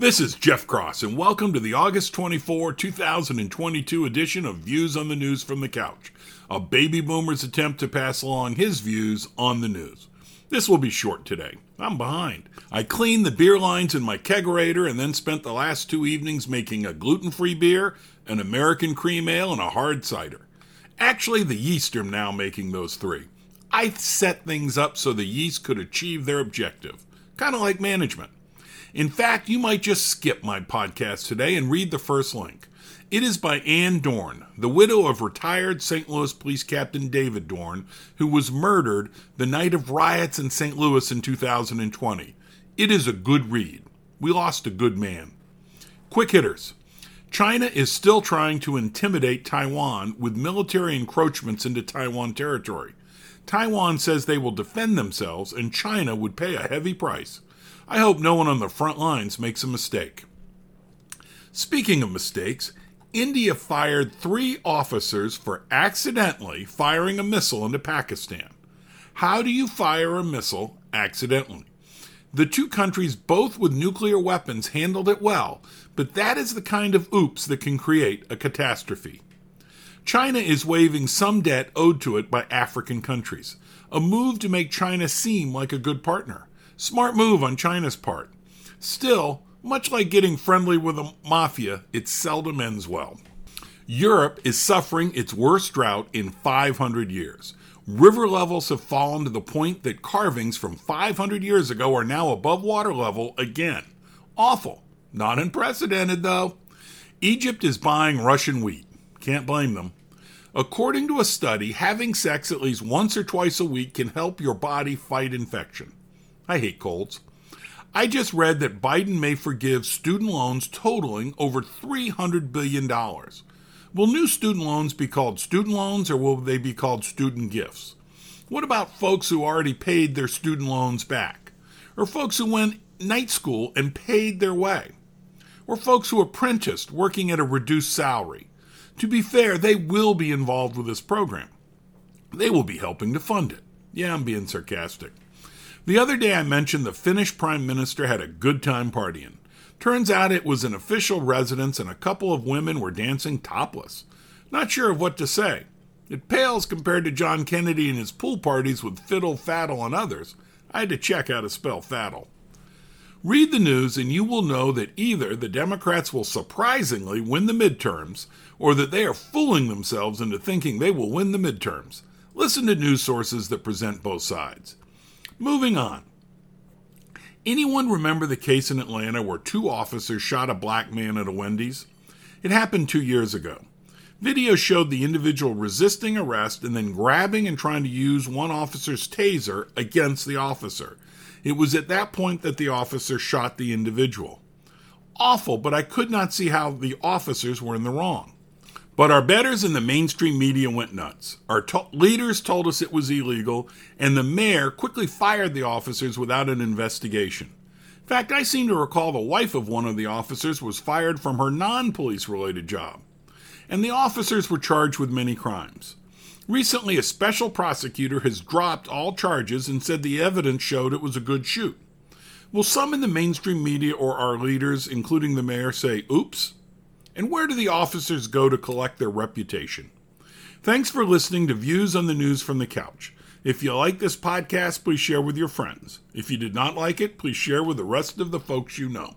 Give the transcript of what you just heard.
This is Jeff Cross, and welcome to the August 24, 2022 edition of Views on the News from the Couch, a baby boomer's attempt to pass along his views on the news. This will be short today. I'm behind. I cleaned the beer lines in my kegerator and then spent the last two evenings making a gluten free beer, an American cream ale, and a hard cider. Actually, the yeast are now making those three. I set things up so the yeast could achieve their objective, kind of like management. In fact, you might just skip my podcast today and read the first link. It is by Ann Dorn, the widow of retired St. Louis Police Captain David Dorn, who was murdered the night of riots in St. Louis in 2020. It is a good read. We lost a good man. Quick hitters. China is still trying to intimidate Taiwan with military encroachments into Taiwan territory. Taiwan says they will defend themselves, and China would pay a heavy price. I hope no one on the front lines makes a mistake. Speaking of mistakes, India fired three officers for accidentally firing a missile into Pakistan. How do you fire a missile accidentally? The two countries, both with nuclear weapons, handled it well, but that is the kind of oops that can create a catastrophe. China is waiving some debt owed to it by African countries, a move to make China seem like a good partner. Smart move on China's part. Still, much like getting friendly with a mafia, it seldom ends well. Europe is suffering its worst drought in 500 years. River levels have fallen to the point that carvings from 500 years ago are now above water level again. Awful. Not unprecedented, though. Egypt is buying Russian wheat. Can't blame them. According to a study, having sex at least once or twice a week can help your body fight infection. I hate colds. I just read that Biden may forgive student loans totaling over $300 billion. Will new student loans be called student loans or will they be called student gifts? What about folks who already paid their student loans back? Or folks who went night school and paid their way? Or folks who apprenticed working at a reduced salary? To be fair, they will be involved with this program. They will be helping to fund it. Yeah, I'm being sarcastic. The other day I mentioned the Finnish Prime Minister had a good time partying. Turns out it was an official residence and a couple of women were dancing topless. Not sure of what to say. It pales compared to John Kennedy and his pool parties with Fiddle, Faddle, and others. I had to check how to spell Faddle. Read the news and you will know that either the Democrats will surprisingly win the midterms or that they are fooling themselves into thinking they will win the midterms. Listen to news sources that present both sides. Moving on. Anyone remember the case in Atlanta where two officers shot a black man at a Wendy's? It happened two years ago. Video showed the individual resisting arrest and then grabbing and trying to use one officer's taser against the officer. It was at that point that the officer shot the individual. Awful, but I could not see how the officers were in the wrong. But our betters in the mainstream media went nuts. Our to- leaders told us it was illegal, and the mayor quickly fired the officers without an investigation. In fact, I seem to recall the wife of one of the officers was fired from her non police related job. And the officers were charged with many crimes. Recently, a special prosecutor has dropped all charges and said the evidence showed it was a good shoot. Will some in the mainstream media or our leaders, including the mayor, say, oops? And where do the officers go to collect their reputation? Thanks for listening to Views on the News from the Couch. If you like this podcast, please share with your friends. If you did not like it, please share with the rest of the folks you know.